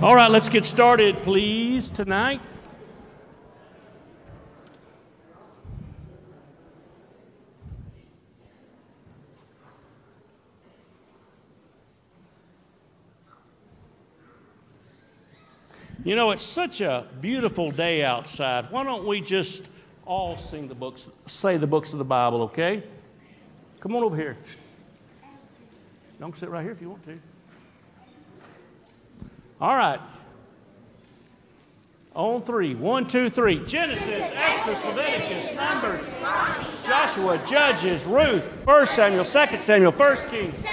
All right, let's get started, please, tonight. You know, it's such a beautiful day outside. Why don't we just all sing the books, say the books of the Bible, okay? Come on over here. Don't sit right here if you want to. All right. On three. One, two, three. Genesis, Exodus, Leviticus, Numbers, Joshua, Judges, Ruth, First Samuel, Second Samuel, First Kings.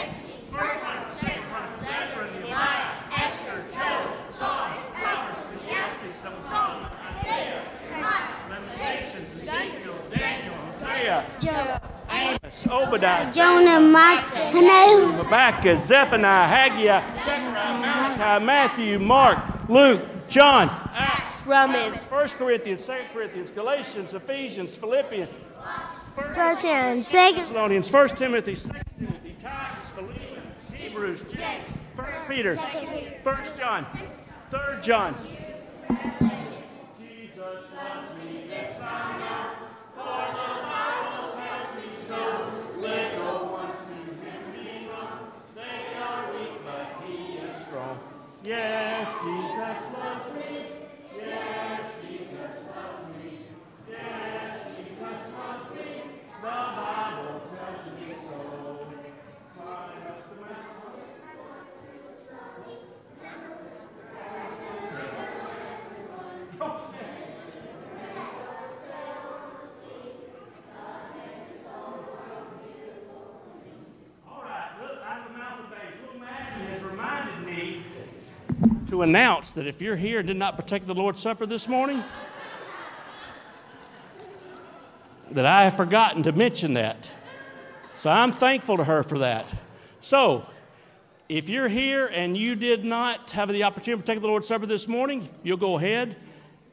Obadiah, Jonah, Micah, Nahum, Habakkuk, Zephaniah, Haggai, Zechariah, Malachi, Matthew, Mark, Luke, John, Acts, Romans, 1 Corinthians, 2 Corinthians, Galatians, Ephesians, Philippians, 1 First and Second, Thessalonians, 1 Timothy, 2 Timothy, Titus, Philemon, Hebrews, James, 1 Peter, 1 John, 3 John. Jesus loves me, yes I know, for the Bible tells me so. Little ones to him belong, they are weak, but he is strong. Yes, Jesus loves me. Yes, Jesus loves me. Yes, Jesus loves me. The Bible tells me so. Climbing up the mountain. All right, look, out of the mouth of babes. Little Maggie has reminded me to announce that if you're here and did not partake of the Lord's Supper this morning, that I have forgotten to mention that. So I'm thankful to her for that. So, if you're here and you did not have the opportunity to take the Lord's Supper this morning, you'll go ahead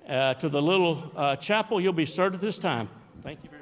uh, to the little uh, chapel. You'll be served at this time. Thank you very much.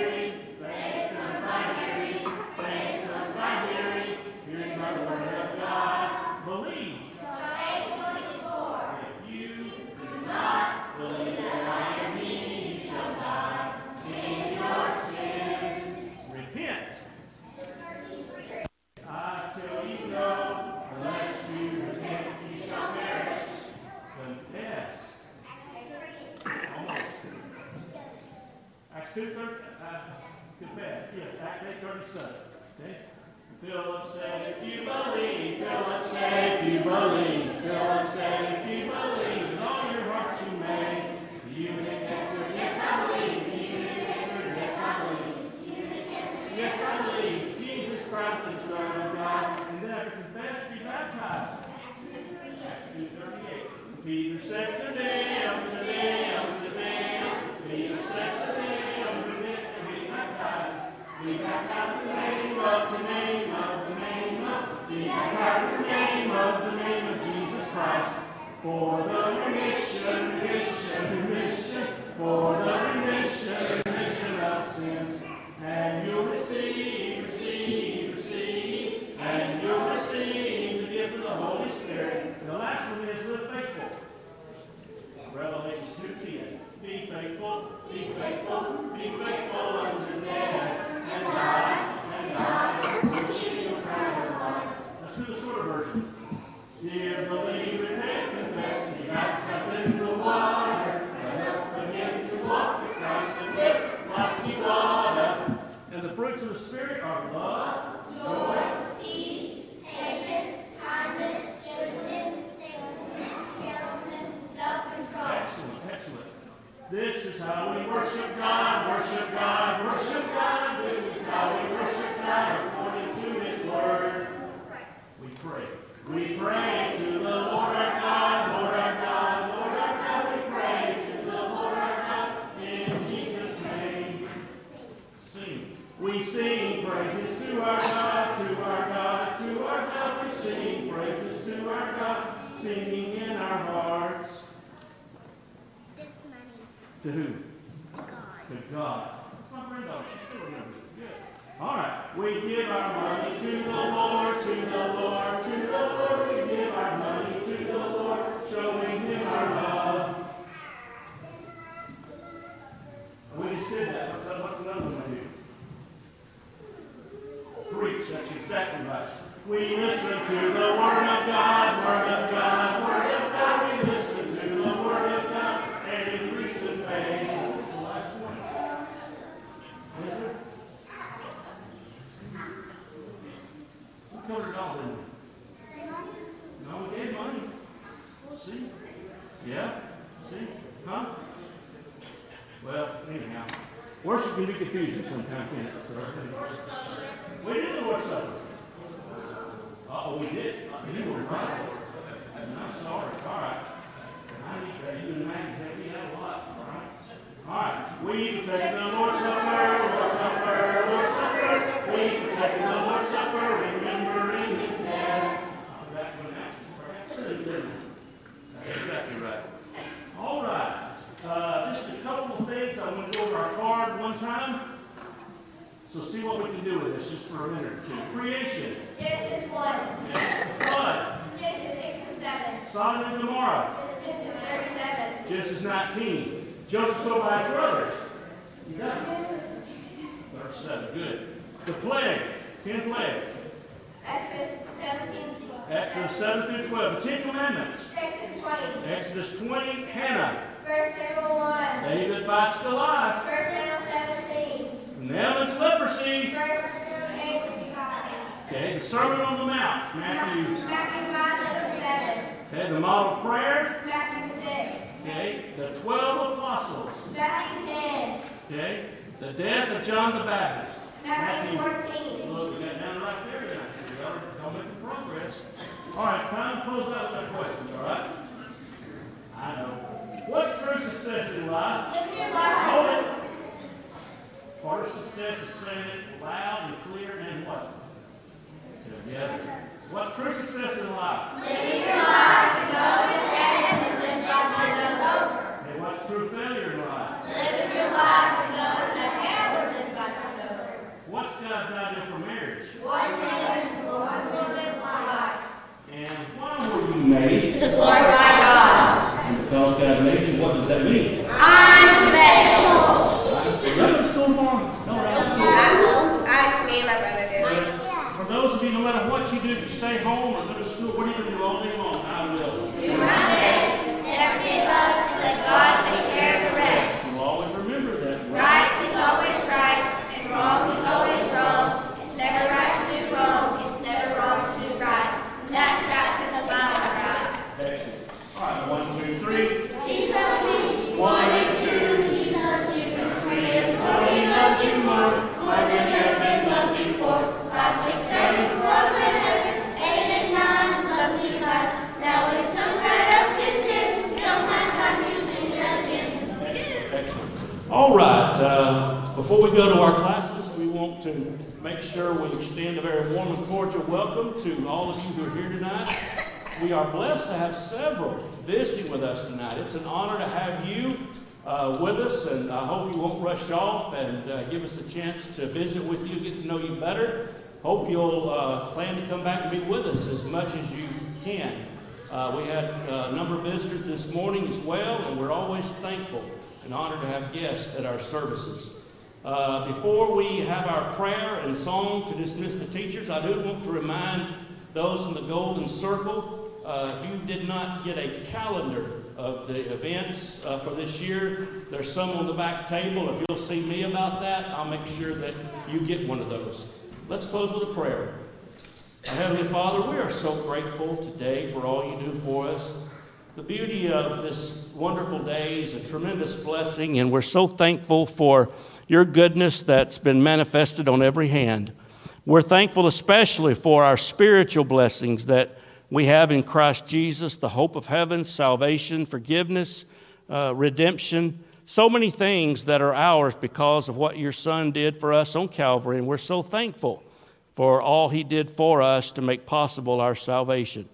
Hearing. By the word of Philip said, Lord. Matthew. Matthew 5 7. Okay, the model prayer. Matthew 6. Okay, the 12 apostles. Matthew 10. Okay, the death of John the Baptist. Matthew, Matthew 14. Look, we got down right there tonight. So we are all making progress. All right, time to close out with our questions, all right? I know. What's true success in life? Living your life. Hold it. Part of success is saying it loud and clear and what? Together. What's true success in life? Living your life to go to the end with this life is over. And what's true failure in life? Living your life to go to hell with this life is over. What's God's idea for marriage? One man, one woman, one life. And why were you made? To glorify matter what you do, if you stay home or go to school, what are you going to do all day long? I will. Do my best. Never give up. uh, before we go to our classes, we want to make sure we extend a very warm and cordial welcome to all of you who are here tonight. We are blessed to have several visiting with us tonight. It's an honor to have you uh, with us, and I hope you won't rush off and uh, give us a chance to visit with you, get to know you better. Hope you'll uh, plan to come back and be with us as much as you can. Uh, we had uh, a number of visitors this morning as well, and we're always thankful and honor to have guests at our services. Uh, before we have our prayer and song to dismiss the teachers, I do want to remind those in the Golden Circle uh, if you did not get a calendar of the events uh, for this year, there's some on the back table. If you'll see me about that, I'll make sure that you get one of those. Let's close with a prayer. Our Heavenly Father, we are so grateful today for all you do for us. The beauty of this wonderful day is a tremendous blessing, and we're so thankful for your goodness that's been manifested on every hand. We're thankful especially for our spiritual blessings that we have in Christ Jesus the hope of heaven, salvation, forgiveness, uh, redemption, so many things that are ours because of what your Son did for us on Calvary. And we're so thankful for all he did for us to make possible our salvation.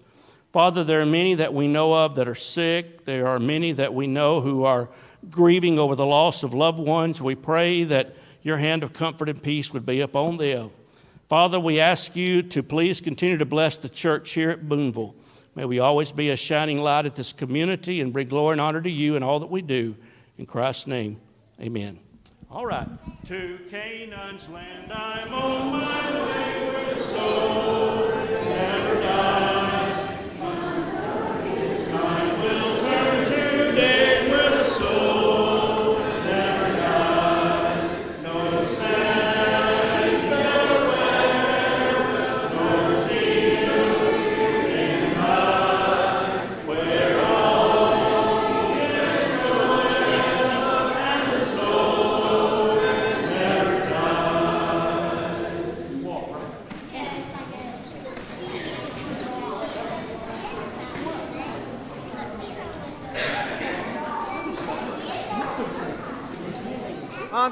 Father, there are many that we know of that are sick. There are many that we know who are grieving over the loss of loved ones. We pray that your hand of comfort and peace would be upon them. Father, we ask you to please continue to bless the church here at Boonville. May we always be a shining light at this community and bring glory and honor to you in all that we do. In Christ's name, amen. All right. To Canaan's land I'm on my way the soul day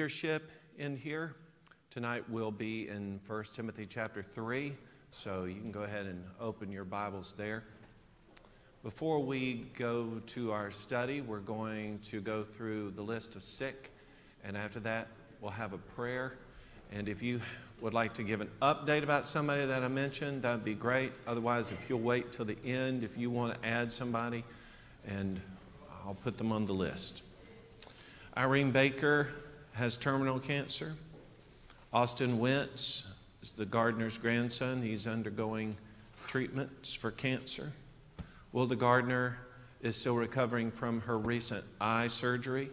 Leadership in here. Tonight we'll be in 1 Timothy chapter 3, so you can go ahead and open your Bibles there. Before we go to our study, we're going to go through the list of sick, and after that, we'll have a prayer. And if you would like to give an update about somebody that I mentioned, that'd be great. Otherwise, if you'll wait till the end, if you want to add somebody, and I'll put them on the list. Irene Baker has terminal cancer. Austin Wentz is the gardener's grandson. He's undergoing treatments for cancer. Wilda Gardner is still recovering from her recent eye surgery.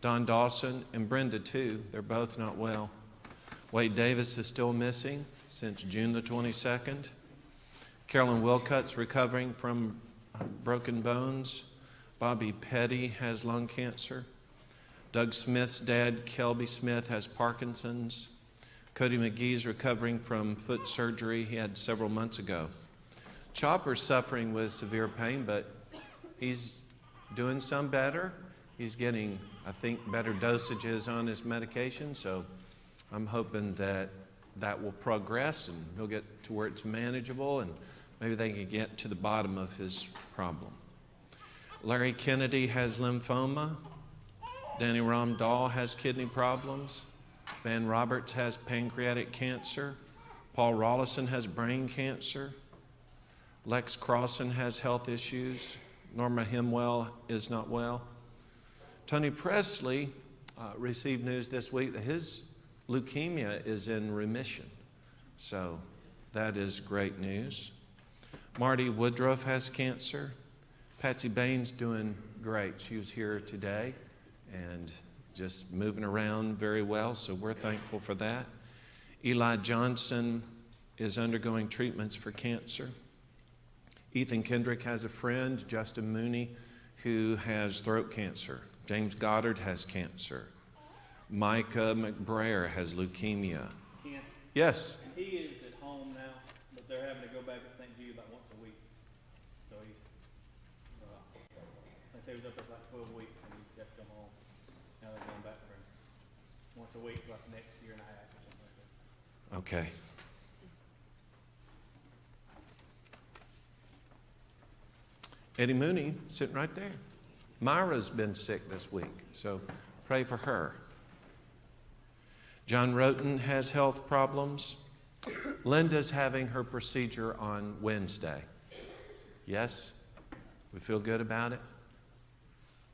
Don Dawson and Brenda, too, they're both not well. Wade Davis is still missing since June the 22nd. Carolyn Wilcutt's recovering from broken bones. Bobby Petty has lung cancer. Doug Smith's dad, Kelby Smith, has Parkinson's. Cody McGee's recovering from foot surgery he had several months ago. Chopper's suffering with severe pain, but he's doing some better. He's getting, I think, better dosages on his medication, so I'm hoping that that will progress and he'll get to where it's manageable and maybe they can get to the bottom of his problem. Larry Kennedy has lymphoma. Danny Ramdahl has kidney problems. Van Roberts has pancreatic cancer. Paul Rollison has brain cancer. Lex Crossan has health issues. Norma Himwell is not well. Tony Presley uh, received news this week that his leukemia is in remission. So that is great news. Marty Woodruff has cancer. Patsy Baines doing great. She was here today and just moving around very well, so we're thankful for that. Eli Johnson is undergoing treatments for cancer. Ethan Kendrick has a friend, Justin Mooney, who has throat cancer. James Goddard has cancer. Micah McBrayer has leukemia. Ken, Yes. he is at home now, but they're having to go back to St. Jude about once a week. So he's, uh, I think he was up there for like twelve weeks and he's got to come home. Now they're going back for him once a week, like next year and a half or something like that. Okay. Eddie Mooney sitting right there. Myra's been sick this week, so pray for her. John Roten has health problems. Linda's having her procedure on Wednesday. Yes? We feel good about it?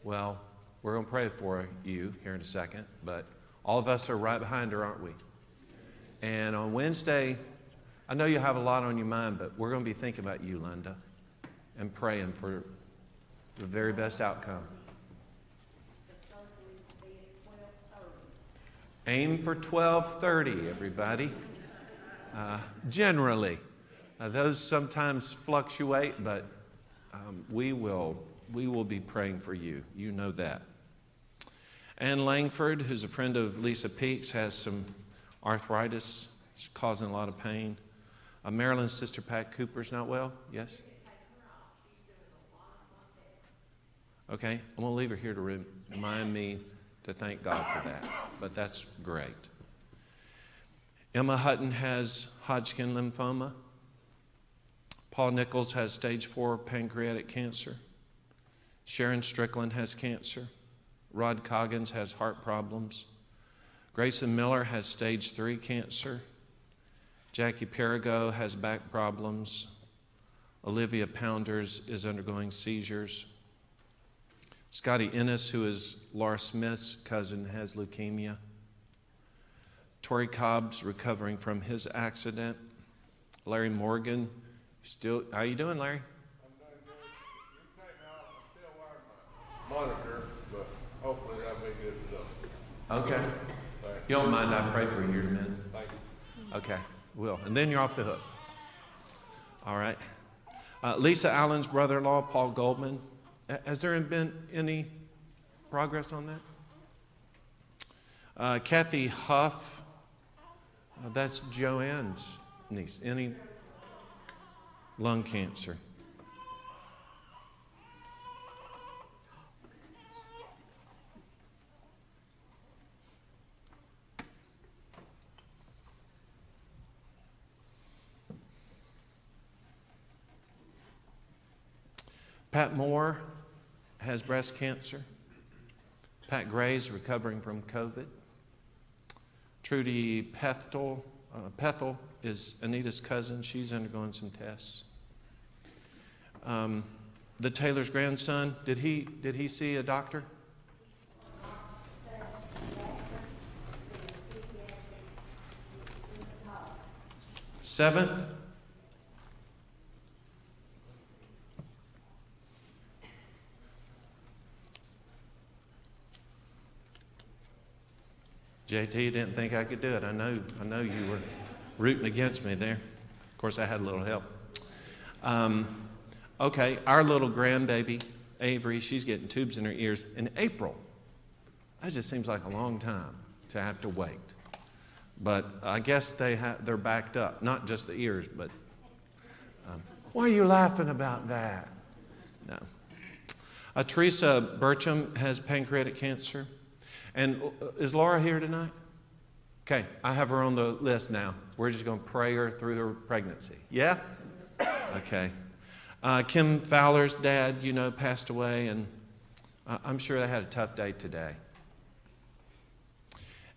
Well, we're going to pray for you here in a second, but all of us are right behind her, aren't we? And on Wednesday, I know you have a lot on your mind, but we're going to be thinking about you, Linda, and praying for the very best outcome. Aim for 12:30, everybody. Uh, generally, uh, those sometimes fluctuate, but um, we will we will be praying for you. You know that. Ann Langford, who's a friend of Lisa Peaks, has some arthritis, it's causing a lot of pain. Uh, sister Pat Cooper's not well. Yes. Okay, I'm going to leave her here to remind me to thank God for that. But that's great. Emma Hutton has Hodgkin lymphoma. Paul Nichols has stage four pancreatic cancer. Sharon Strickland has cancer. Rod Coggins has heart problems. Grayson Miller has stage three cancer. Jackie Perigo has back problems. Olivia Pounders is undergoing seizures. Scotty Ennis, who is Laura Smith's cousin, has leukemia. Tori Cobb's recovering from his accident. Larry Morgan, still, how you doing, Larry? I'm. Okay still wired by monitor, but hopefully that'll be good enough. Okay. You don't mind I pray for you in a minute? Okay, will. And then you're off the hook. All right. Uh, Lisa Allen's brother in law, Paul Goldman. Has there been any progress on that? Uh, Kathy Huff, uh, that's Joanne's niece. Any lung cancer? Pat Moore has breast cancer. Pat Gray's recovering from COVID. Trudy Pethel, uh, Pethel is Anita's cousin. She's undergoing some tests. Um, the Taylor's grandson, did he, did he see a doctor? Seventh? JT, didn't think I could do it. I know, I know you were rooting against me there. Of course, I had a little help. Um, okay, our little grandbaby, Avery, she's getting tubes in her ears in April. That just seems like a long time to have to wait. But I guess they ha- they're backed up, not just the ears, but. Um, why are you laughing about that? No. Uh, Teresa Burcham has pancreatic cancer. And uh, is Laura here tonight? Okay, I have her on the list now. We're just going to pray her through her pregnancy. Yeah? Okay. Uh, Kim Fowler's dad, you know, passed away, and I'm sure they had a tough day today.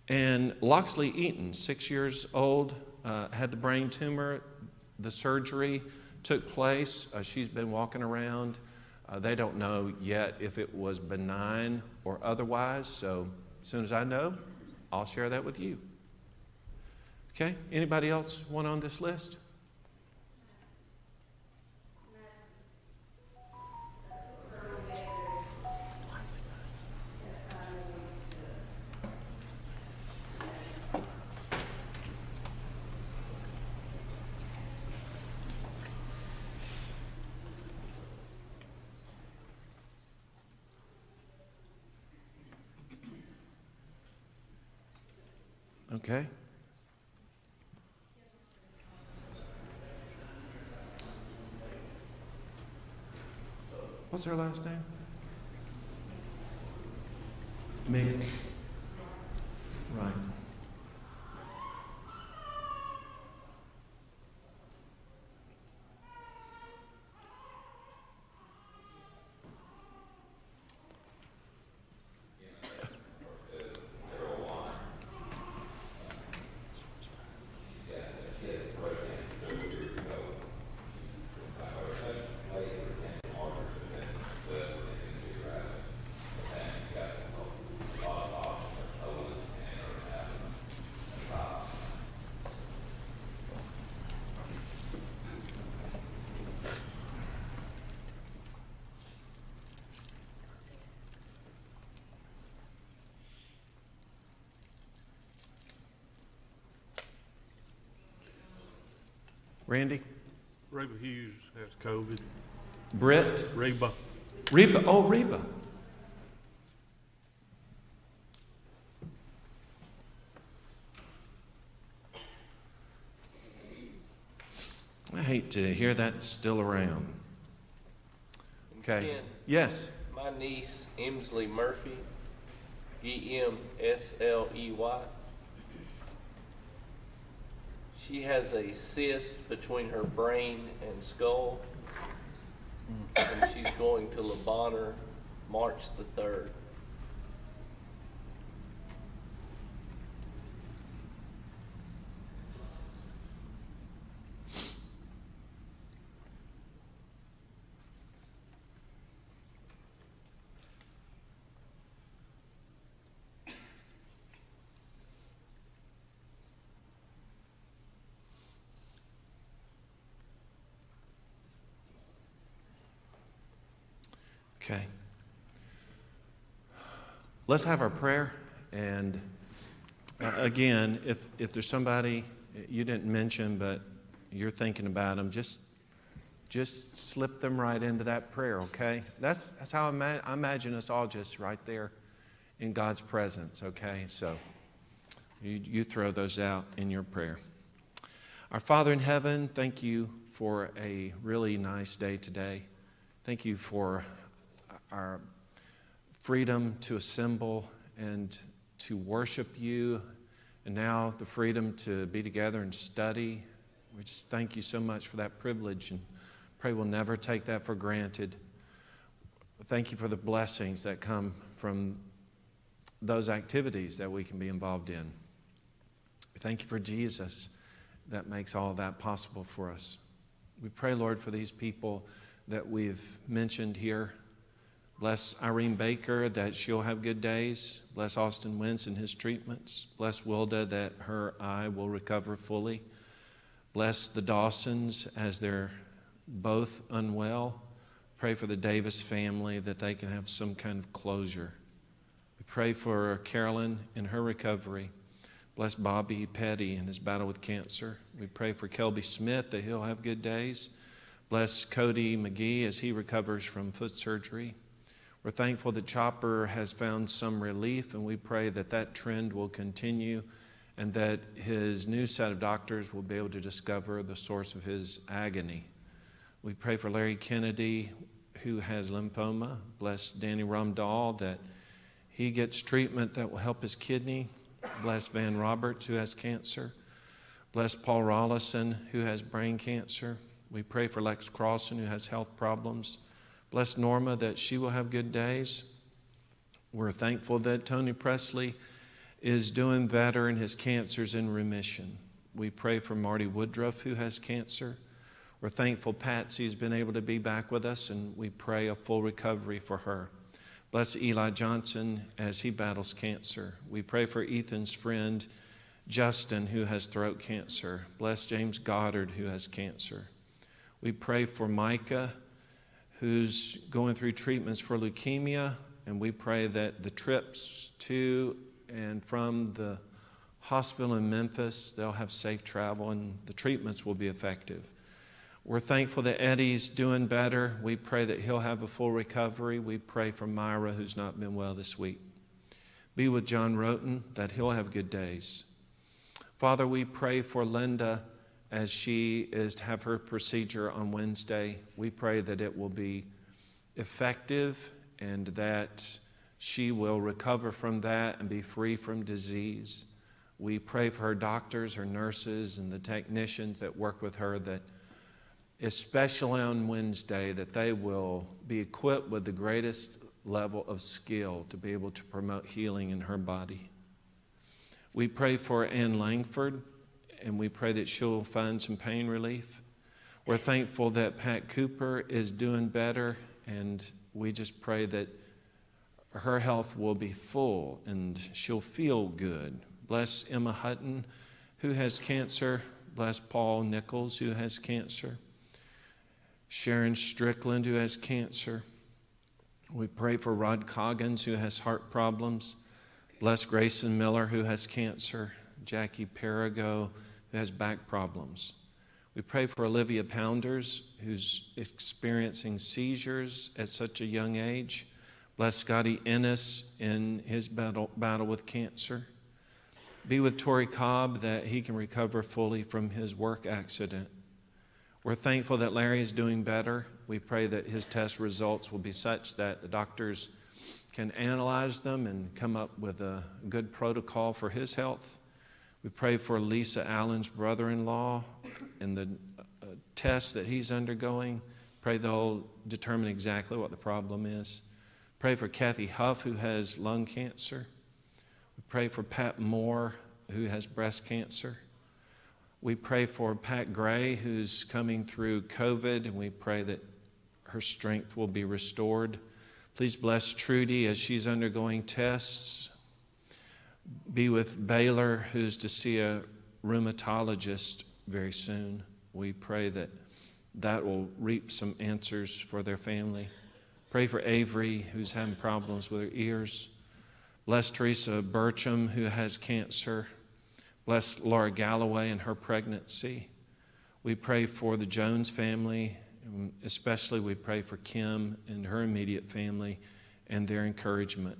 And Loxley Eaton, six years old, uh, had the brain tumor. The surgery took place. Uh, she's been walking around. Uh, they don't know yet if it was benign or otherwise, so as soon as I know, I'll share that with you. Okay, anybody else want on this list? Okay. What's her last name? Mick. Randy? Reba Hughes has COVID. Britt? Reba. Reba. Oh, Reba. I hate to hear that still around. Okay. Ken, Yes. my niece Emsley Murphy, E M S L E Y. She has a cyst between her brain and skull. And she's going to Le March the third. Okay. Let's have our prayer. And uh, again, if, if there's somebody you didn't mention, but you're thinking about them, just, just slip them right into that prayer, okay? That's, that's how I, I imagine us all just right there in God's presence, okay? So you, you throw those out in your prayer. Our Father in heaven, thank you for a really nice day today. Thank you for our freedom to assemble and to worship you, and now the freedom to be together and study. We just thank you so much for that privilege and pray we'll never take that for granted. Thank you for the blessings that come from those activities that we can be involved in. Thank you for Jesus that makes all that possible for us. We pray, Lord, for these people that we've mentioned here. Bless Irene Baker that she'll have good days. Bless Austin Wentz and his treatments. Bless Wilda that her eye will recover fully. Bless the Dawsons as they're both unwell. Pray for the Davis family that they can have some kind of closure. We pray for Carolyn in her recovery. Bless Bobby Petty in his battle with cancer. We pray for Kelby Smith that he'll have good days. Bless Cody McGee as he recovers from foot surgery. We're thankful that Chopper has found some relief, and we pray that that trend will continue and that his new set of doctors will be able to discover the source of his agony. We pray for Larry Kennedy, who has lymphoma. Bless Danny Rumdahl that he gets treatment that will help his kidney. Bless Van Roberts, who has cancer. Bless Paul Rollison, who has brain cancer. We pray for Lex Crossan, who has health problems. Bless Norma that she will have good days. We're thankful that Tony Presley is doing better and his cancer's in remission. We pray for Marty Woodruff, who has cancer. We're thankful Patsy's been able to be back with us, and we pray a full recovery for her. Bless Eli Johnson as he battles cancer. We pray for Ethan's friend, Justin, who has throat cancer. Bless James Goddard, who has cancer. We pray for Micah, who's going through treatments for leukemia, and we pray that the trips to and from the hospital in Memphis, they'll have safe travel and the treatments will be effective. We're thankful that Eddie's doing better. We pray that he'll have a full recovery. We pray for Myra, who's not been well this week. Be with John Roten, that he'll have good days. Father, we pray for Linda as she is to have her procedure on Wednesday. We pray that it will be effective and that she will recover from that and be free from disease. We pray for her doctors, her nurses, and the technicians that work with her that, especially on Wednesday, that they will be equipped with the greatest level of skill to be able to promote healing in her body. We pray for Ann Langford, and we pray that she'll find some pain relief. We're thankful that Pat Cooper is doing better, and we just pray that her health will be full and she'll feel good. Bless Emma Hutton, who has cancer. Bless Paul Nichols, who has cancer. Sharon Strickland, who has cancer. We pray for Rod Coggins, who has heart problems. Bless Grayson Miller, who has cancer. Jackie Perigo, who has back problems. We pray for Olivia Pounders, who's experiencing seizures at such a young age. Bless Scotty Ennis in his battle, battle with cancer. Be with Tori Cobb that he can recover fully from his work accident. We're thankful that Larry is doing better. We pray that his test results will be such that the doctors can analyze them and come up with a good protocol for his health. We pray for Lisa Allen's brother in law and the uh, tests that he's undergoing. Pray they'll determine exactly what the problem is. Pray for Kathy Huff, who has lung cancer. We pray for Pat Moore, who has breast cancer. We pray for Pat Gray, who's coming through COVID, and we pray that her strength will be restored. Please bless Trudy as she's undergoing tests. Be with Baylor, who's to see a rheumatologist very soon. We pray that that will reap some answers for their family. Pray for Avery, who's having problems with her ears. Bless Teresa Burcham, who has cancer. Bless Laura Galloway and her pregnancy. We pray for the Jones family, especially we pray for Kim and her immediate family and their encouragement.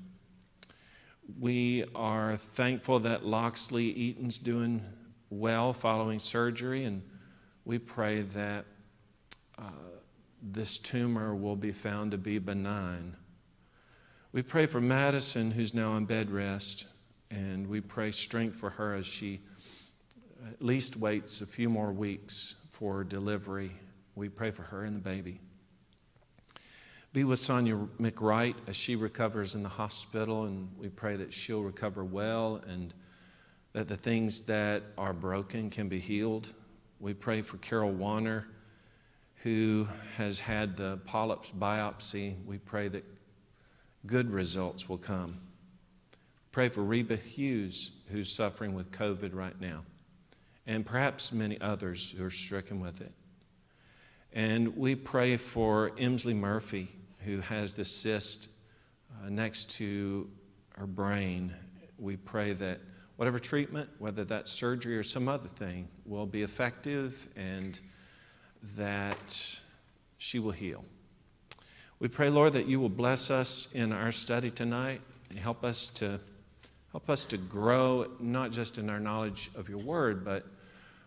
We are thankful that Loxley Eaton's doing well following surgery, and we pray that uh, this tumor will be found to be benign. We pray for Madison, who's now on bed rest, and we pray strength for her as she at least waits a few more weeks for delivery. We pray for her and the baby. Be with Sonia McWright as she recovers in the hospital, and we pray that she'll recover well and that the things that are broken can be healed. We pray for Carol Warner who has had the polyps biopsy. We pray that good results will come. Pray for Reba Hughes, who's suffering with COVID right now, and perhaps many others who are stricken with it. And we pray for Emsley Murphy, who has the cyst uh, next to her brain. We pray that whatever treatment, whether that's surgery or some other thing, will be effective and that she will heal. We pray, Lord, that you will bless us in our study tonight and help us to help us to grow not just in our knowledge of your word, but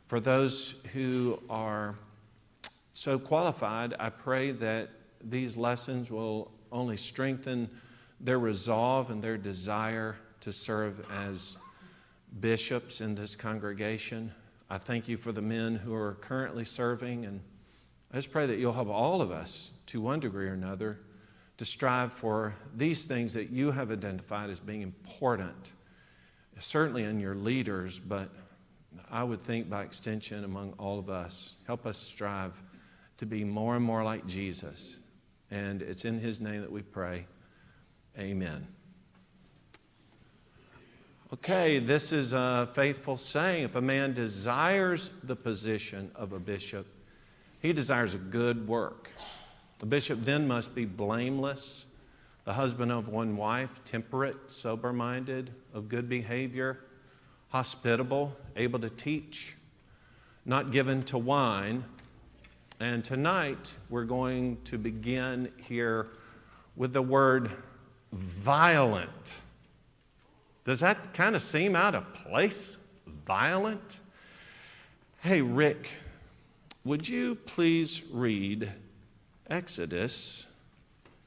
for those who are so qualified, I pray that these lessons will only strengthen their resolve and their desire to serve as bishops in this congregation. I thank you for the men who are currently serving, and I just pray that you'll help all of us, to one degree or another, to strive for these things that you have identified as being important, certainly in your leaders, but I would think by extension among all of us. Help us strive to be more and more like Jesus. And it's in his name that we pray. Amen. Okay, this is a faithful saying. If a man desires the position of a bishop, he desires a good work. The bishop then must be blameless, the husband of one wife, temperate, sober minded, of good behavior, hospitable, able to teach, not given to wine. And tonight we're going to begin here with the word violent. Does that kind of seem out of place? Violent? Hey, Rick, would you please read Exodus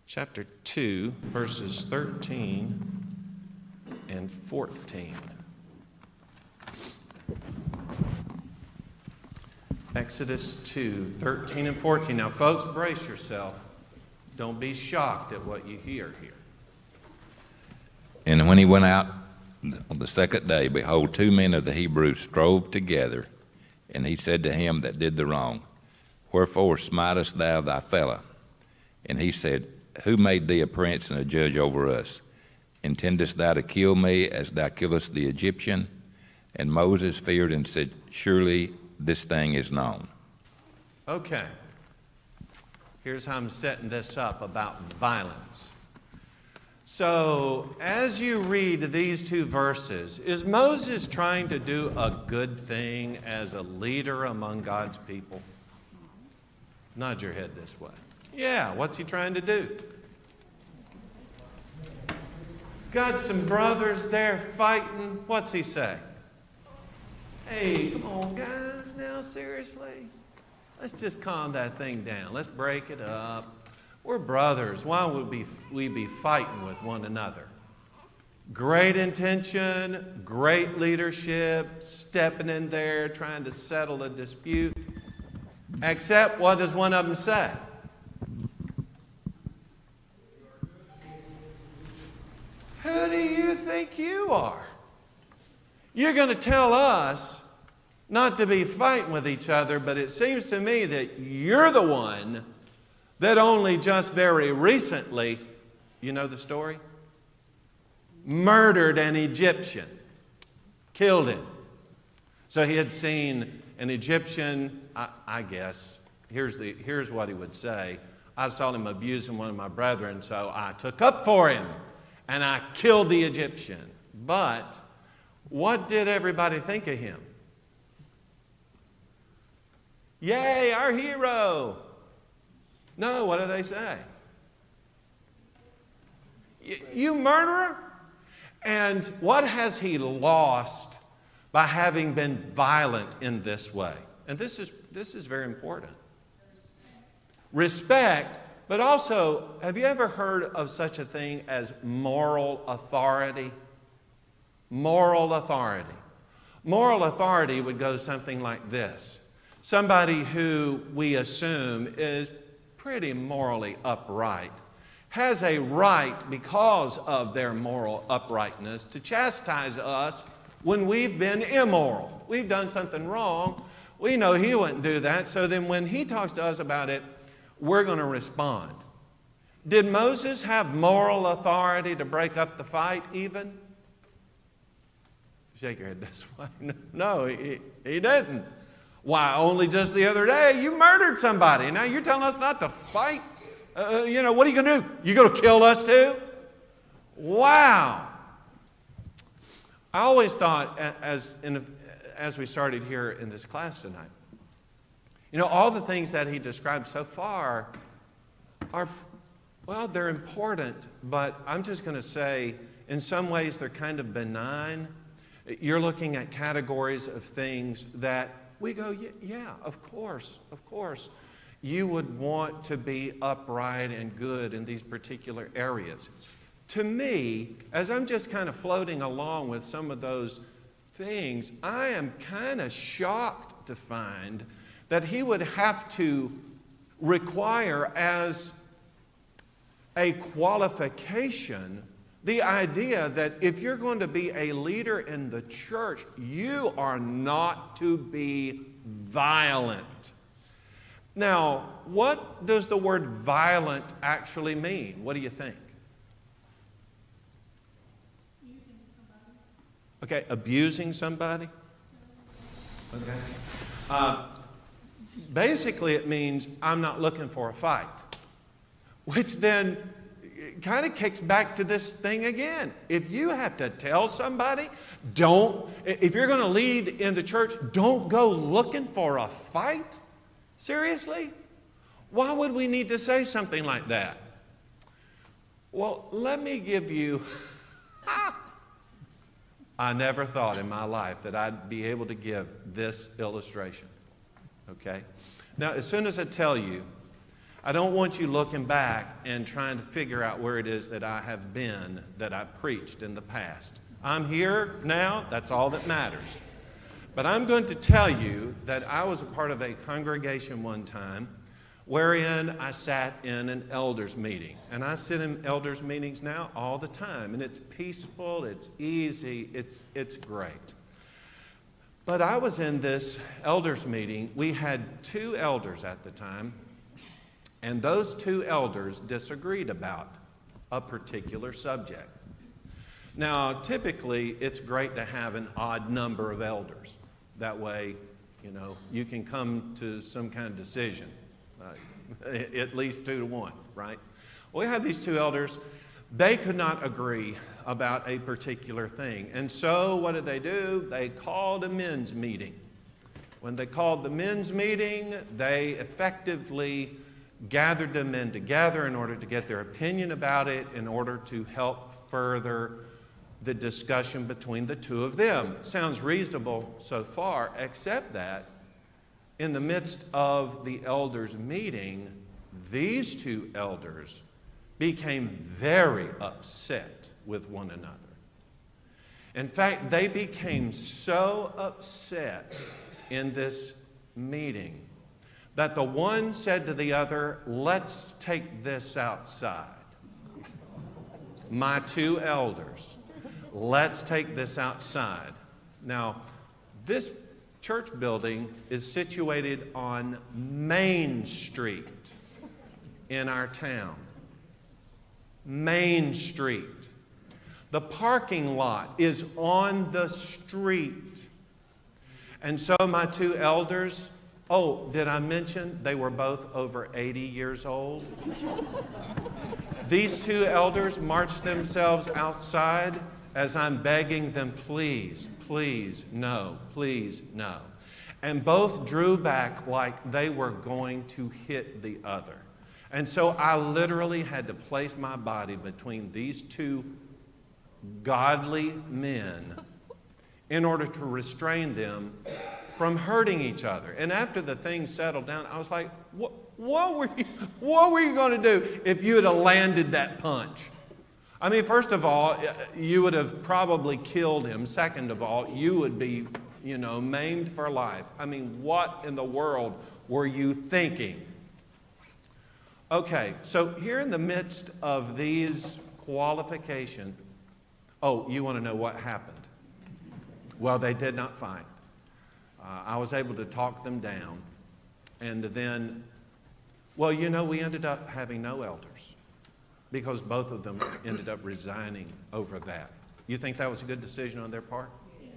chapter 2, verses 13 and 14? Exodus 2, 13 and 14. Now, folks, brace yourself. Don't be shocked at what you hear here. And when he went out on the second day, behold, two men of the Hebrews strove together. And he said to him that did the wrong, Wherefore smitest thou thy fellow? And he said, Who made thee a prince and a judge over us? Intendest thou to kill me as thou killest the Egyptian? And Moses feared and said, Surely this thing is known. Okay. Here's how I'm setting this up about violence. So, as you read these two verses, is Moses trying to do a good thing as a leader among God's people? Nod your head this way. Yeah, what's he trying to do? Got some brothers there fighting. What's he say? Hey, come on, guys, now, seriously. Let's just calm that thing down. Let's break it up. We're brothers. Why would we, be fighting with one another? Great intention, great leadership, stepping in there, trying to settle a dispute. Except, what does one of them say? Who do you think you are? You're going to tell us not to be fighting with each other, but it seems to me that you're the one that only just very recently, you know the story? Murdered an Egyptian, killed him. So he had seen an Egyptian, I, I guess, here's, the, here's what he would say I saw him abusing one of my brethren, so I took up for him and I killed the Egyptian. But what did everybody think of him? Yay, our hero. No, what do they say? You murderer? And what has he lost by having been violent in this way? And this is, this is very important. Respect, but also, have you ever heard of such a thing as moral authority? Moral authority. Moral authority would go something like this somebody who we assume is pretty morally upright has a right, because of their moral uprightness, to chastise us when we've been immoral. We've done something wrong. We know he wouldn't do that. So then, when he talks to us about it, we're going to respond. Did Moses have moral authority to break up the fight, even? Shake your head this way. No, he, he didn't. Why, only just the other day you murdered somebody. Now you're telling us not to fight? Uh, uh you know, what are you going to do? You going to kill us too? Wow. I always thought, as, in, as we started here in this class tonight, you know, all the things that he described so far are, well, they're important, but I'm just going to say, in some ways, they're kind of benign. You're looking at categories of things that we go, yeah, of course, of course. You would want to be upright and good in these particular areas. To me, as I'm just kind of floating along with some of those things, I am kind of shocked to find that he would have to require as a qualification the idea that if you're going to be a leader in the church, you are not to be violent. Now, what does the word violent actually mean? What do you think? Okay, abusing somebody? Okay. Uh, basically, it means I'm not looking for a fight, which then kind of kicks back to this thing again. If you have to tell somebody, don't, if you're going to lead in the church, don't go looking for a fight. Seriously? Why would we need to say something like that? Well, let me give you. I never thought in my life that I'd be able to give this illustration. Okay? Now, as soon as I tell you, I don't want you looking back and trying to figure out where it is that I have been that I preached in the past. I'm here now, that's all that matters. But I'm going to tell you that I was a part of a congregation one time wherein I sat in an elders meeting. And I sit in elders meetings now all the time, and it's peaceful, it's easy, it's, it's great. But I was in this elders meeting. We had two elders at the time, and those two elders disagreed about a particular subject. Now, typically, it's great to have an odd number of elders. That way, you know, you can come to some kind of decision. Uh, at least two to one, right? Well, we have these two elders. They could not agree about a particular thing. And so, what did they do? They called a men's meeting. When they called the men's meeting, they effectively gathered the men together in order to get their opinion about it, in order to help further the discussion between the two of them. Sounds reasonable so far, except that in the midst of the elders' meeting, these two elders became very upset with one another. In fact, they became so upset in this meeting that the one said to the other, Let's take this outside. My two elders, let's take this outside. Now, this church building is situated on Main Street in our town. Main Street. The parking lot is on the street. And so my two elders, oh, did I mention they were both over 80 years old? These two elders marched themselves outside as I'm begging them, please, please, no, please, no. And both drew back like they were going to hit the other. And so I literally had to place my body between these two godly men in order to restrain them from hurting each other. And after the thing settled down, I was like, what, what were you, what were you going to do if you had landed that punch? I mean, first of all, you would have probably killed him. Second of all, you would be, you know, maimed for life. I mean, what in the world were you thinking? Okay, so here in the midst of these qualifications, oh, you want to know what happened? Well, they did not fight. Uh, I was able to talk them down. And then, well, you know, we ended up having no elders because both of them ended up resigning over that. You think that was a good decision on their part? Yes.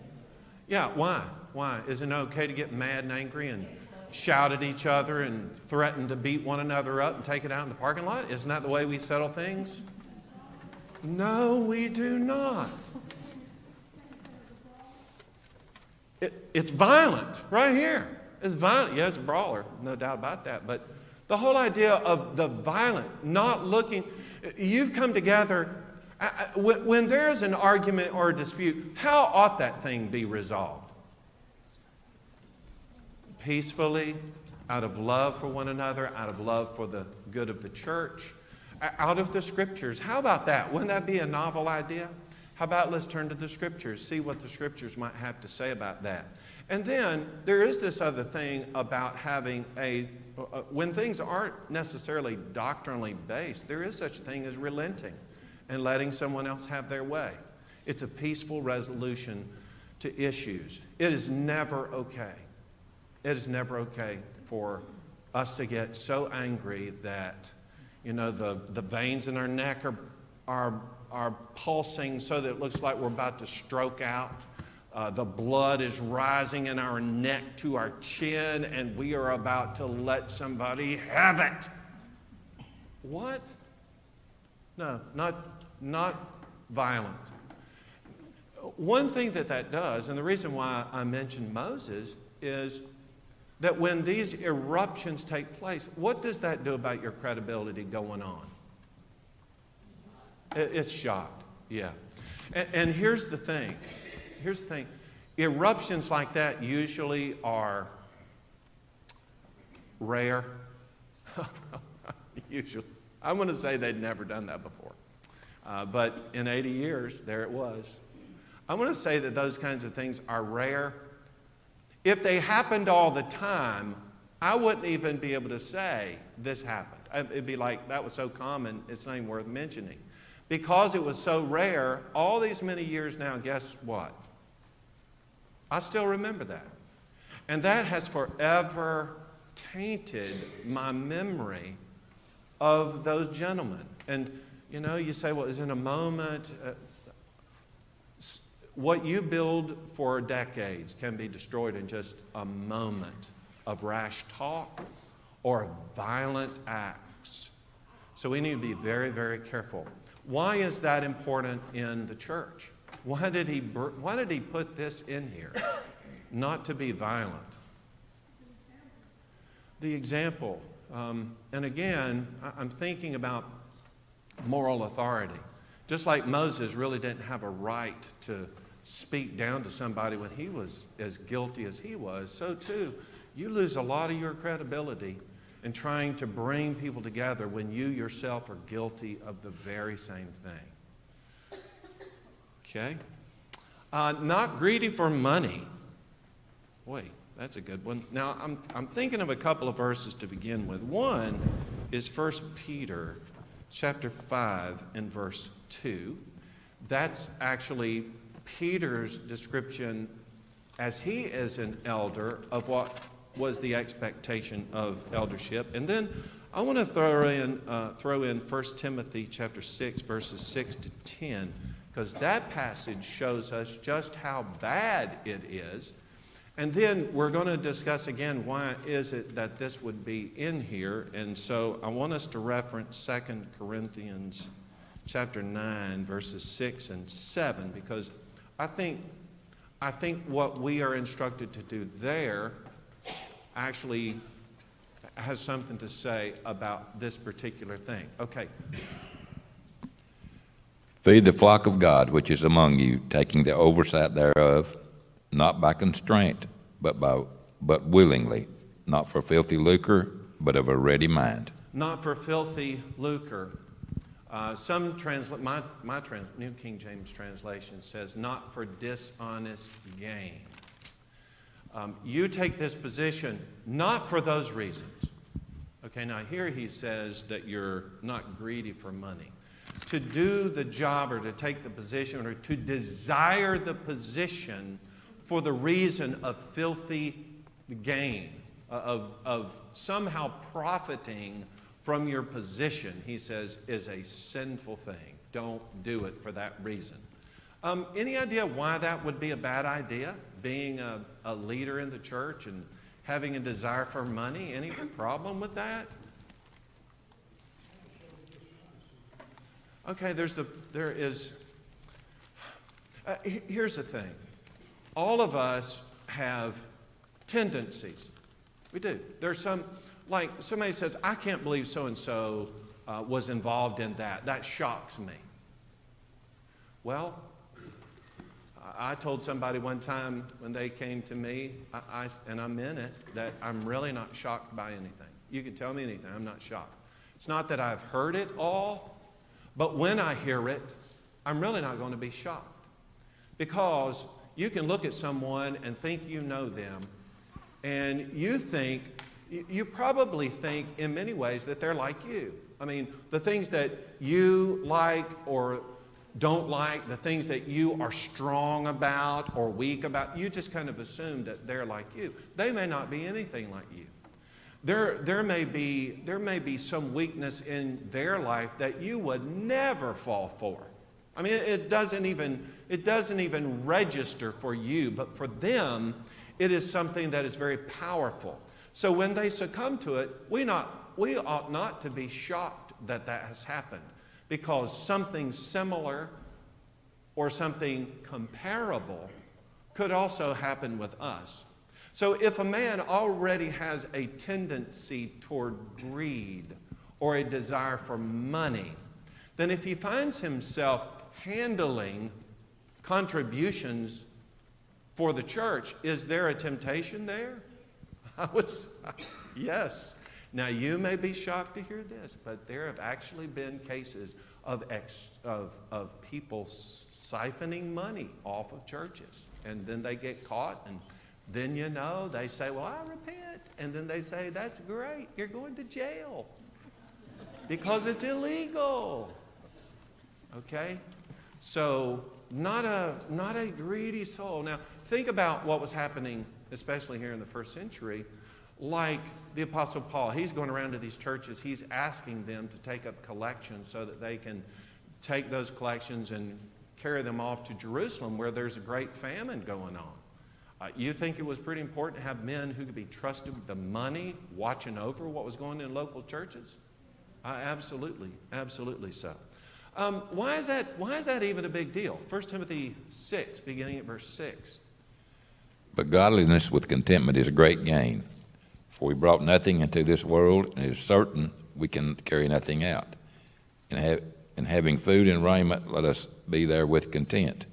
Yeah, why? Why? Isn't it okay to get mad and angry and shout at each other and threaten to beat one another up and take it out in the parking lot? Isn't that the way we settle things? No, we do not. It, it's violent right here. It's violent. Yes, yeah, brawler, no doubt about that. But the whole idea of the violent, not looking, you've come together. When there's an argument or a dispute, how ought that thing be resolved? Peacefully, out of love for one another, out of love for the good of the church, out of the scriptures. How about that? Wouldn't that be a novel idea? How about let's turn to the scriptures, see what the scriptures might have to say about that. And then there is this other thing about having a, when things aren't necessarily doctrinally based, there is such a thing as relenting and letting someone else have their way. It's a peaceful resolution to issues. It is never okay. It is never okay for us to get so angry that, you know, the, the veins in our neck are, are, are pulsing so that it looks like we're about to stroke out. Uh, the blood is rising in our neck to our chin, and we are about to let somebody have it. What? No, not, not violent. One thing that that does, and the reason why I mentioned Moses, is that when these eruptions take place, what does that do about your credibility going on? It's shocked, yeah. And, and here's the thing here's the thing eruptions like that usually are rare. usually. I'm going to say they'd never done that before. Uh, but in 80 years, there it was. I'm going to say that those kinds of things are rare. If they happened all the time, I wouldn't even be able to say this happened. It'd be like, that was so common, it's not even worth mentioning. Because it was so rare, all these many years now, guess what? I still remember that. And that has forever tainted my memory of those gentlemen. And, you know, you say, well, is in a moment. Uh, what you build for decades can be destroyed in just a moment of rash talk or violent acts. So we need to be very, very careful. Why is that important in the church? Why did he, why did he put this in here? Not to be violent. The example. Um, and again, I'm thinking about moral authority. Just like Moses really didn't have a right to speak down to somebody when he was as guilty as he was, so too, you lose a lot of your credibility in trying to bring people together when you yourself are guilty of the very same thing. Okay? Uh, not greedy for money. Boy, that's a good one. Now, I'm, I'm thinking of a couple of verses to begin with. One is 1 Peter chapter 5 and verse 2. That's actually Peter's description as he is an elder of what was the expectation of eldership. And then I want to throw in, uh, throw in 1 Timothy chapter 6, verses 6 to 10, because that passage shows us just how bad it is. And then we're going to discuss again why is it that this would be in here. And so I want us to reference 2 Corinthians chapter 9, verses 6 and 7, because I think, I think what we are instructed to do there actually has something to say about this particular thing. Okay. Feed the flock of God which is among you, taking the oversight thereof, not by constraint, but by but willingly, not for filthy lucre, but of a ready mind. Not for filthy lucre. Uh, some translate my my trans, New King James translation says not for dishonest gain. Um, you take this position not for those reasons. Okay, now here he says that you're not greedy for money. To do the job or to take the position or to desire the position for the reason of filthy gain, uh, of, of somehow profiting from your position, he says, is a sinful thing. Don't do it for that reason. Um, any idea why that would be a bad idea? Being a, a leader in the church and having a desire for money? Any problem with that? Okay, there's the, there is, uh, here's the thing. All of us have tendencies. We do. There's some, like somebody says, I can't believe so and so was involved in that. That shocks me. Well, I told somebody one time when they came to me, I, I, and I meant it, that I'm really not shocked by anything. You can tell me anything, I'm not shocked. It's not that I've heard it all, but when I hear it, I'm really not going to be shocked. Because you can look at someone and think you know them, and you think, you- you probably think in many ways that they're like you. I mean, the things that you like or don't like, the things that you are strong about or weak about, you just kind of assume that they're like you. They may not be anything like you. There, there, may be, there may be some weakness in their life that you would never fall for. I mean, it, doesn't even, it doesn't even register for you, but for them, it is something that is very powerful. So when they succumb to it, we, not, we ought not to be shocked that that has happened because something similar or something comparable could also happen with us. So if a man already has a tendency toward greed or a desire for money, then if he finds himself handling contributions for the church, is there a temptation there? I would s- yes. Now you may be shocked to hear this, but there have actually been cases of, ex, of, of people siphoning money off of churches. And then they get caught, and then you know, they say, Well, I repent. And then they say, That's great, you're going to jail because it's illegal. Okay? So, not a, not a greedy soul. Now, think about what was happening, especially here in the first century. Like the Apostle Paul, he's going around to these churches, he's asking them to take up collections so that they can take those collections and carry them off to Jerusalem where there's a great famine going on. Uh, you think it was pretty important to have men who could be trusted with the money watching over what was going on in local churches? Uh, absolutely, absolutely so. Um, why, is that, why is that even a big deal? 1 Timothy 6, beginning at verse 6. But godliness with contentment is a great gain. For we brought nothing into this world, and it is certain we can carry nothing out. And, ha- and having food and raiment, let us be therewith content.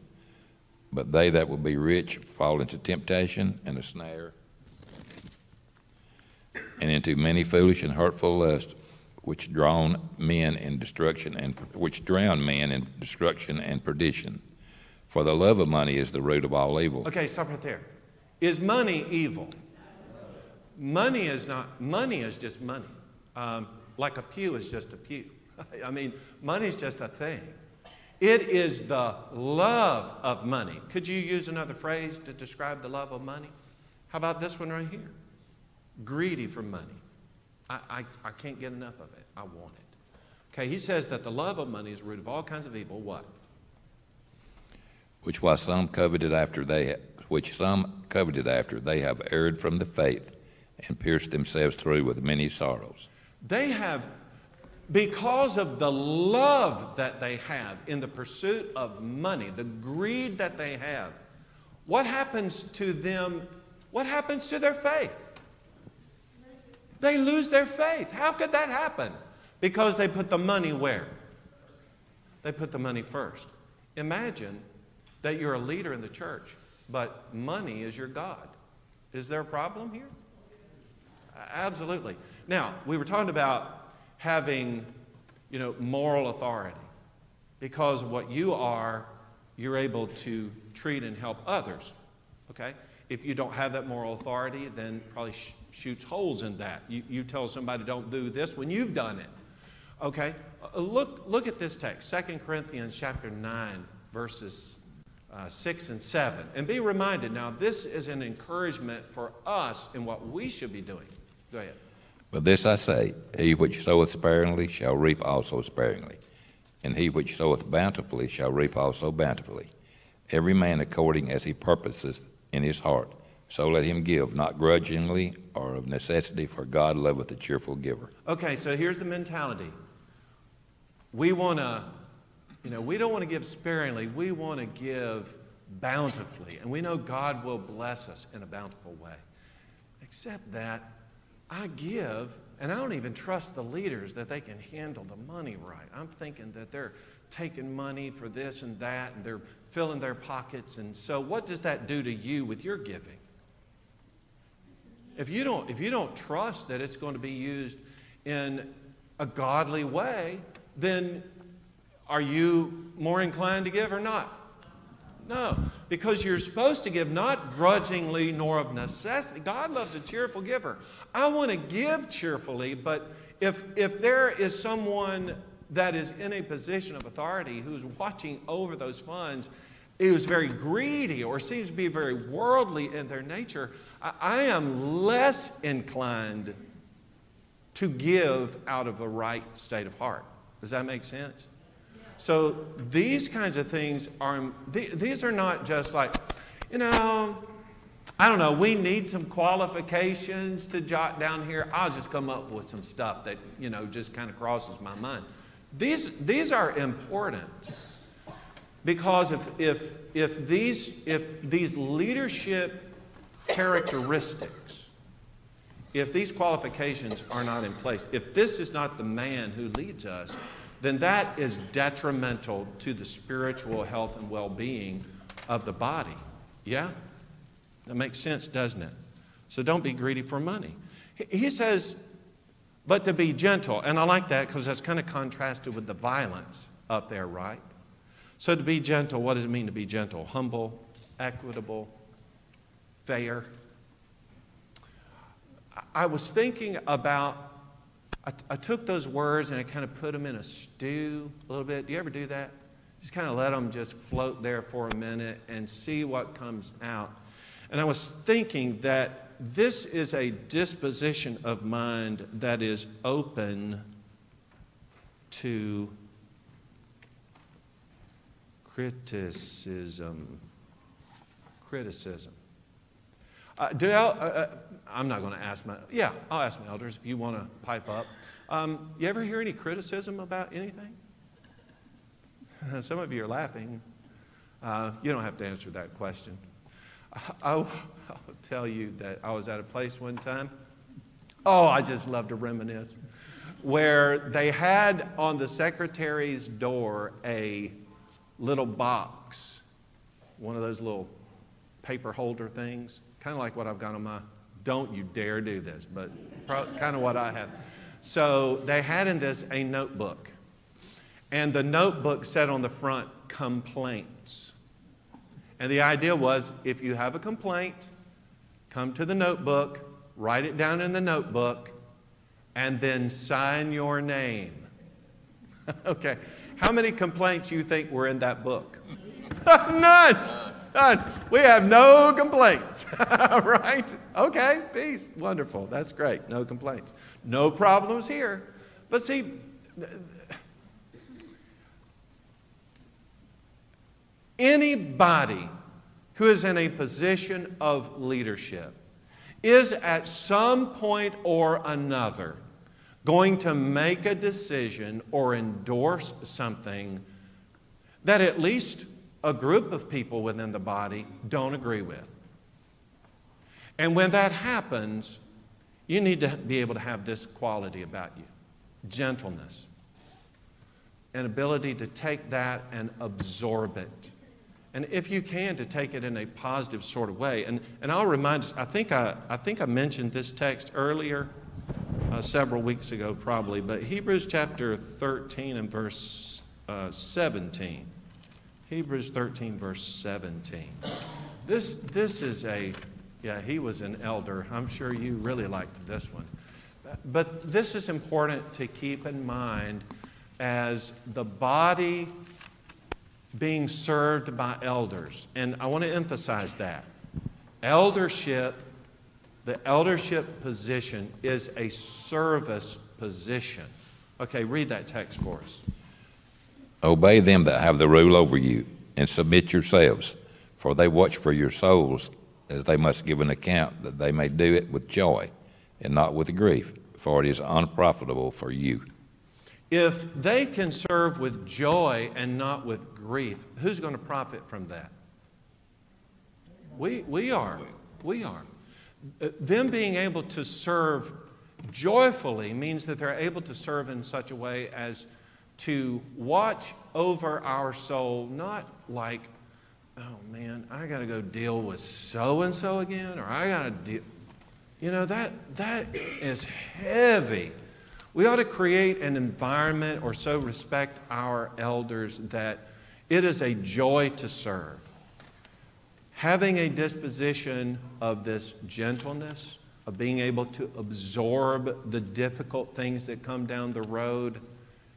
But they that will be rich fall into temptation and a snare, and into many foolish and hurtful lusts, which drown men in destruction and which drown men in destruction and perdition. For the love of money is the root of all evil. Okay, stop right there. Is money evil? Money is not, money is just money. Um, like a pew is just a pew. I mean, money is just a thing. It is the love of money. Could you use another phrase to describe the love of money? How about this one right here? Greedy for money. I, I, I can't get enough of it. I want it. Okay, he says that the love of money is the root of all kinds of evil. What? which while some coveted after they which some coveted after they have erred from the faith and pierced themselves through with many sorrows. They have, because of the love that they have in the pursuit of money, the greed that they have, what happens to them? What happens to their faith? They lose their faith. How could that happen? Because they put the money where? They put the money first. Imagine that you're a leader in the church, but money is your God. Is there a problem here? Absolutely. Now, we were talking about having, you know, moral authority. Because what you are, you're able to treat and help others. Okay? If you don't have that moral authority, then probably sh- shoots holes in that. You, you tell somebody don't do this when you've done it. Okay? Uh, look, look at this text, 2 Corinthians chapter 9, verses uh, 6 and 7. And be reminded now, this is an encouragement for us in what we should be doing. Go ahead. But this I say, he which soweth sparingly shall reap also sparingly, and he which soweth bountifully shall reap also bountifully. Every man according as he purposeth in his heart, so let him give, not grudgingly or of necessity, for God loveth a cheerful giver. Okay, so here's the mentality. We want to, you know, we don't want to give sparingly. We want to give bountifully. And we know God will bless us in a bountiful way. Except that I give, and I don't even trust the leaders that they can handle the money right. I'm thinking that they're taking money for this and that, and they're filling their pockets. And so, what does that do to you with your giving? If you don't, if you don't trust that it's going to be used in a godly way, then Are you more inclined to give or not? No, because you're supposed to give not grudgingly nor of necessity. God loves a cheerful giver. I want to give cheerfully, but if, if there is someone that is in a position of authority who's watching over those funds, who's very greedy or seems to be very worldly in their nature, I, I am less inclined to give out of a right state of heart. Does that make sense? So these kinds of things are, these are not just like, you know, I don't know, we need some qualifications to jot down here. I'll just come up with some stuff that, you know, just kind of crosses my mind. These, these are important because if, if, if, these, if these leadership characteristics, if these qualifications are not in place, if this is not the man who leads us, then that is detrimental to the spiritual health and well being of the body. Yeah? That makes sense, doesn't it? So don't be greedy for money. He says, but to be gentle. And I like that because that's kind of contrasted with the violence up there, right? So to be gentle, what does it mean to be gentle? Humble, equitable, fair. I was thinking about I, I took those words and I kind of put them in a stew a little bit. Do you ever do that? Just kind of let them just float there for a minute and see what comes out. And I was thinking that this is a disposition of mind that is open to criticism. Criticism. Uh, do uh, uh, I'm not going to ask my, yeah, I'll ask my elders if you want to pipe up. Um, you ever hear any criticism about anything? Some of you are laughing. Uh, you don't have to answer that question. I'll, I'll tell you that I was at a place one time. Oh, I just love to reminisce. Where they had on the secretary's door a little box, one of those little paper holder things, kind of like what I've got on my, don't you dare do this, but kind of what I have. So they had in this a notebook. And the notebook said on the front, complaints. And the idea was if you have a complaint, come to the notebook, write it down in the notebook, and then sign your name. okay. How many complaints you think were in that book? None. None. We have no complaints. right? Okay, peace. Wonderful. That's great. No complaints. No problems here. But see, anybody who is in a position of leadership is at some point or another going to make a decision or endorse something that at least a group of people within the body don't agree with. And when that happens, you need to be able to have this quality about you gentleness, an ability to take that and absorb it. And if you can, to take it in a positive sort of way. And, and I'll remind us, I think I, I, think I mentioned this text earlier, uh, several weeks ago probably, but Hebrews chapter 13 and verse uh, 17. Hebrews 13, verse 17. This, this is a, yeah, he was an elder. I'm sure you really liked this one. But this is important to keep in mind as the body being served by elders. And I want to emphasize that. Eldership, the eldership position is a service position. Okay, read that text for us. Obey them that have the rule over you, and submit yourselves, for they watch for your souls, as they must give an account, that they may do it with joy, and not with grief, for it is unprofitable for you. If they can serve with joy and not with grief, who's going to profit from that? We, we are. We are. Uh, them being able to serve joyfully means that they're able to serve in such a way as to watch over our soul, not like, oh man, I got to go deal with so and so again, or I got to deal. You know, that, that is heavy We ought to create an environment or so respect our elders that it is a joy to serve. Having a disposition of this gentleness, of being able to absorb the difficult things that come down the road,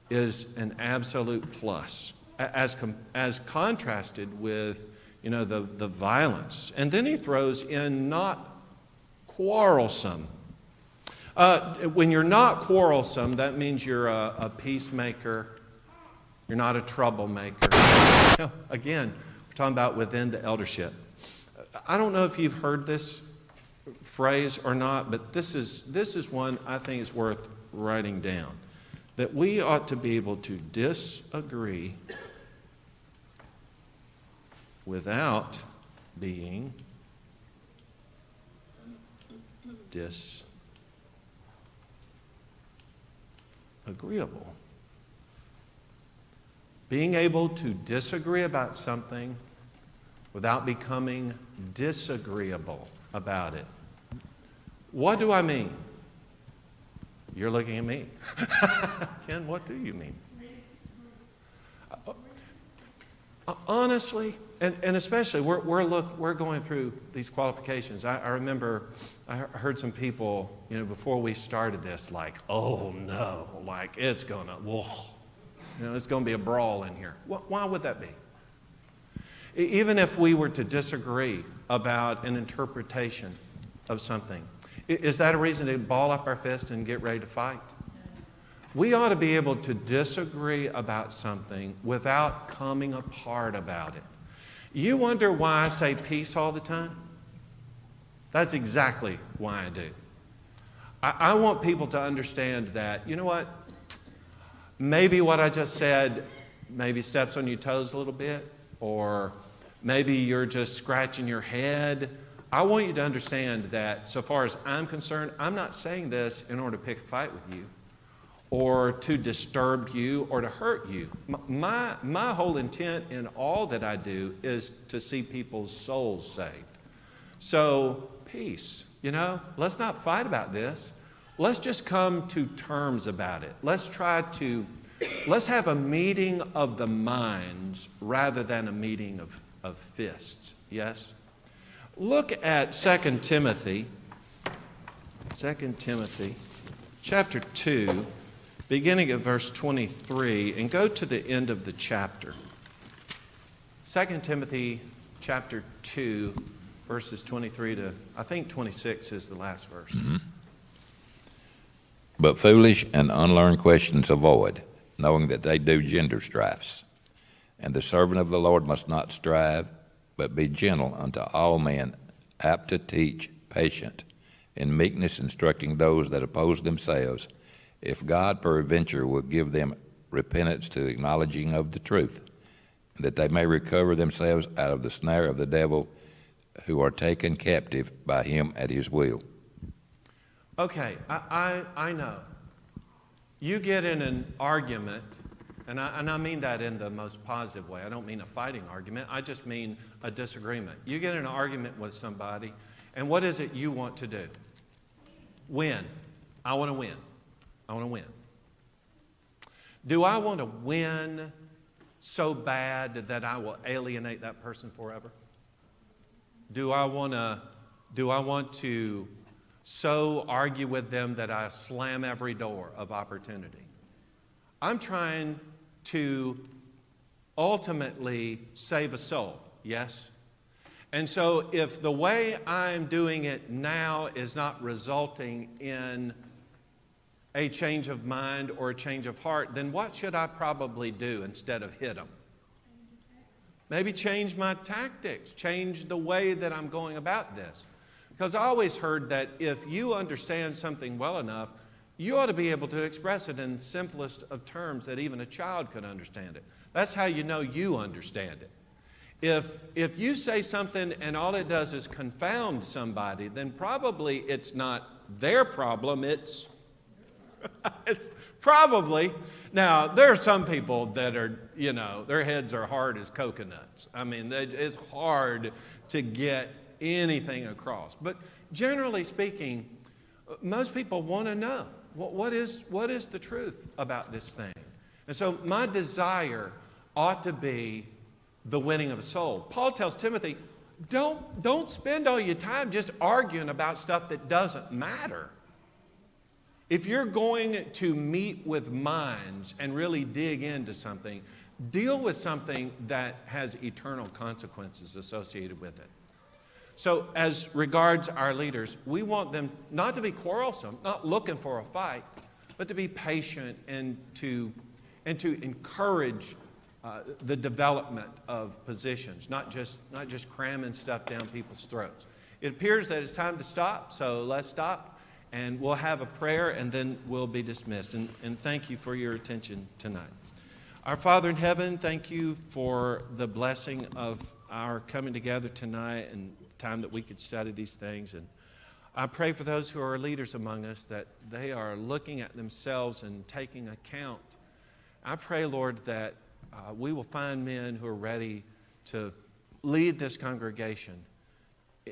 is an absolute plus, as, com- as contrasted with you know, the, the violence. And then he throws in not quarrelsome. Uh, when you're not quarrelsome, that means you're a, a peacemaker, you're not a troublemaker. Again, we're talking about within the eldership. I don't know if you've heard this phrase or not, but this is, this is one I think is worth writing down. That we ought to be able to disagree without being disagreeable. Being able to disagree about something without becoming disagreeable about it. What do I mean? You're looking at me. Ken, what do you mean? Uh, honestly, and, and especially, we're, we're, look, we're going through these qualifications. I, I remember I heard some people, you know, before we started this, like, oh no, like it's to, whoa, you know, it's to be a brawl in here. Why would that be? Even if we were to disagree about an interpretation of something, is that a reason to ball up our fist and get ready to fight? We ought to be able to disagree about something without coming apart about it. You wonder why I say peace all the time? That's exactly why I do. I, I, want people to understand that, you know what? Maybe what I just said maybe steps on your toes a little bit, or maybe you're just scratching your head. I want you to understand that, so far as I'm concerned, I'm not saying this in order to pick a fight with you or to disturb you or to hurt you. My, my whole intent in all that I do is to see people's souls saved. So, peace, you know, let's not fight about this. Let's just come to terms about it. Let's try to, let's have a meeting of the minds rather than a meeting of, of fists. Yes? Look at 2 Timothy, 2 Timothy chapter 2 beginning at verse 23, and go to the end of the chapter. 2 Timothy chapter 2, verses 23 to, I think 26 is the last verse. Mm-hmm. But foolish and unlearned questions avoid, knowing that they do gender strifes. And the servant of the Lord must not strive, but be gentle unto all men, apt to teach, patient, in meekness instructing those that oppose themselves if God peradventure will give them repentance to the acknowledging of the truth, that they may recover themselves out of the snare of the devil who are taken captive by him at his will. Okay, I, I, I know. You get in an argument, and I, and I mean that in the most positive way. I don't mean a fighting argument, I just mean a disagreement. You get in an argument with somebody, and what is it you want to do? Win. I want to win. I want to win. Do I want to win so bad that I will alienate that person forever? Do I want to do I want to so argue with them that I slam every door of opportunity? I'm trying to ultimately save a soul, yes? And so if the way I'm doing it now is not resulting in a change of mind or a change of heart, then what should I probably do instead of hit them? Maybe change my tactics, change the way that I'm going about this. Because I always heard that if you understand something well enough, you ought to be able to express it in simplest of terms that even a child could understand it. That's how you know you understand it. If, if you say something and all it does is confound somebody, then probably it's not their problem, it's it's probably. Now, there are some people that are, you know, their heads are hard as coconuts. I mean, it's hard to get anything across. But generally speaking, uh, most people want to know. What, what, is, what is the truth about this thing? And so my desire ought to be the winning of a soul. Paul tells Timothy, don't, don't spend all your time just arguing about stuff that doesn't matter. If you're going to meet with minds and really dig into something, deal with something that has eternal consequences associated with it. So, as regards our leaders, we want them not to be quarrelsome, not looking for a fight, but to be patient and to, and to encourage uh, the development of positions, not just, not just cramming stuff down people's throats. It appears that it's time to stop, so let's stop and we'll have a prayer and then we'll be dismissed. And, and thank you for your attention tonight. Our Father in heaven, thank you for the blessing of our coming together tonight and time that we could study these things. And I pray for those who are leaders among us that they are looking at themselves and taking account. I pray, Lord, that uh, we will find men who are ready to lead this congregation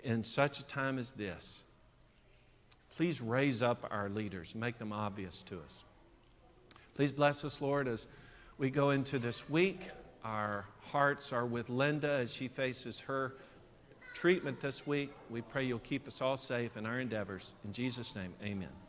in such a time as this. Please raise up our leaders, make them obvious to us. Please bless us, Lord, as we go into this week. Our hearts are with Linda as she faces her treatment this week. We pray you'll keep us all safe in our endeavors. In Jesus' name, amen.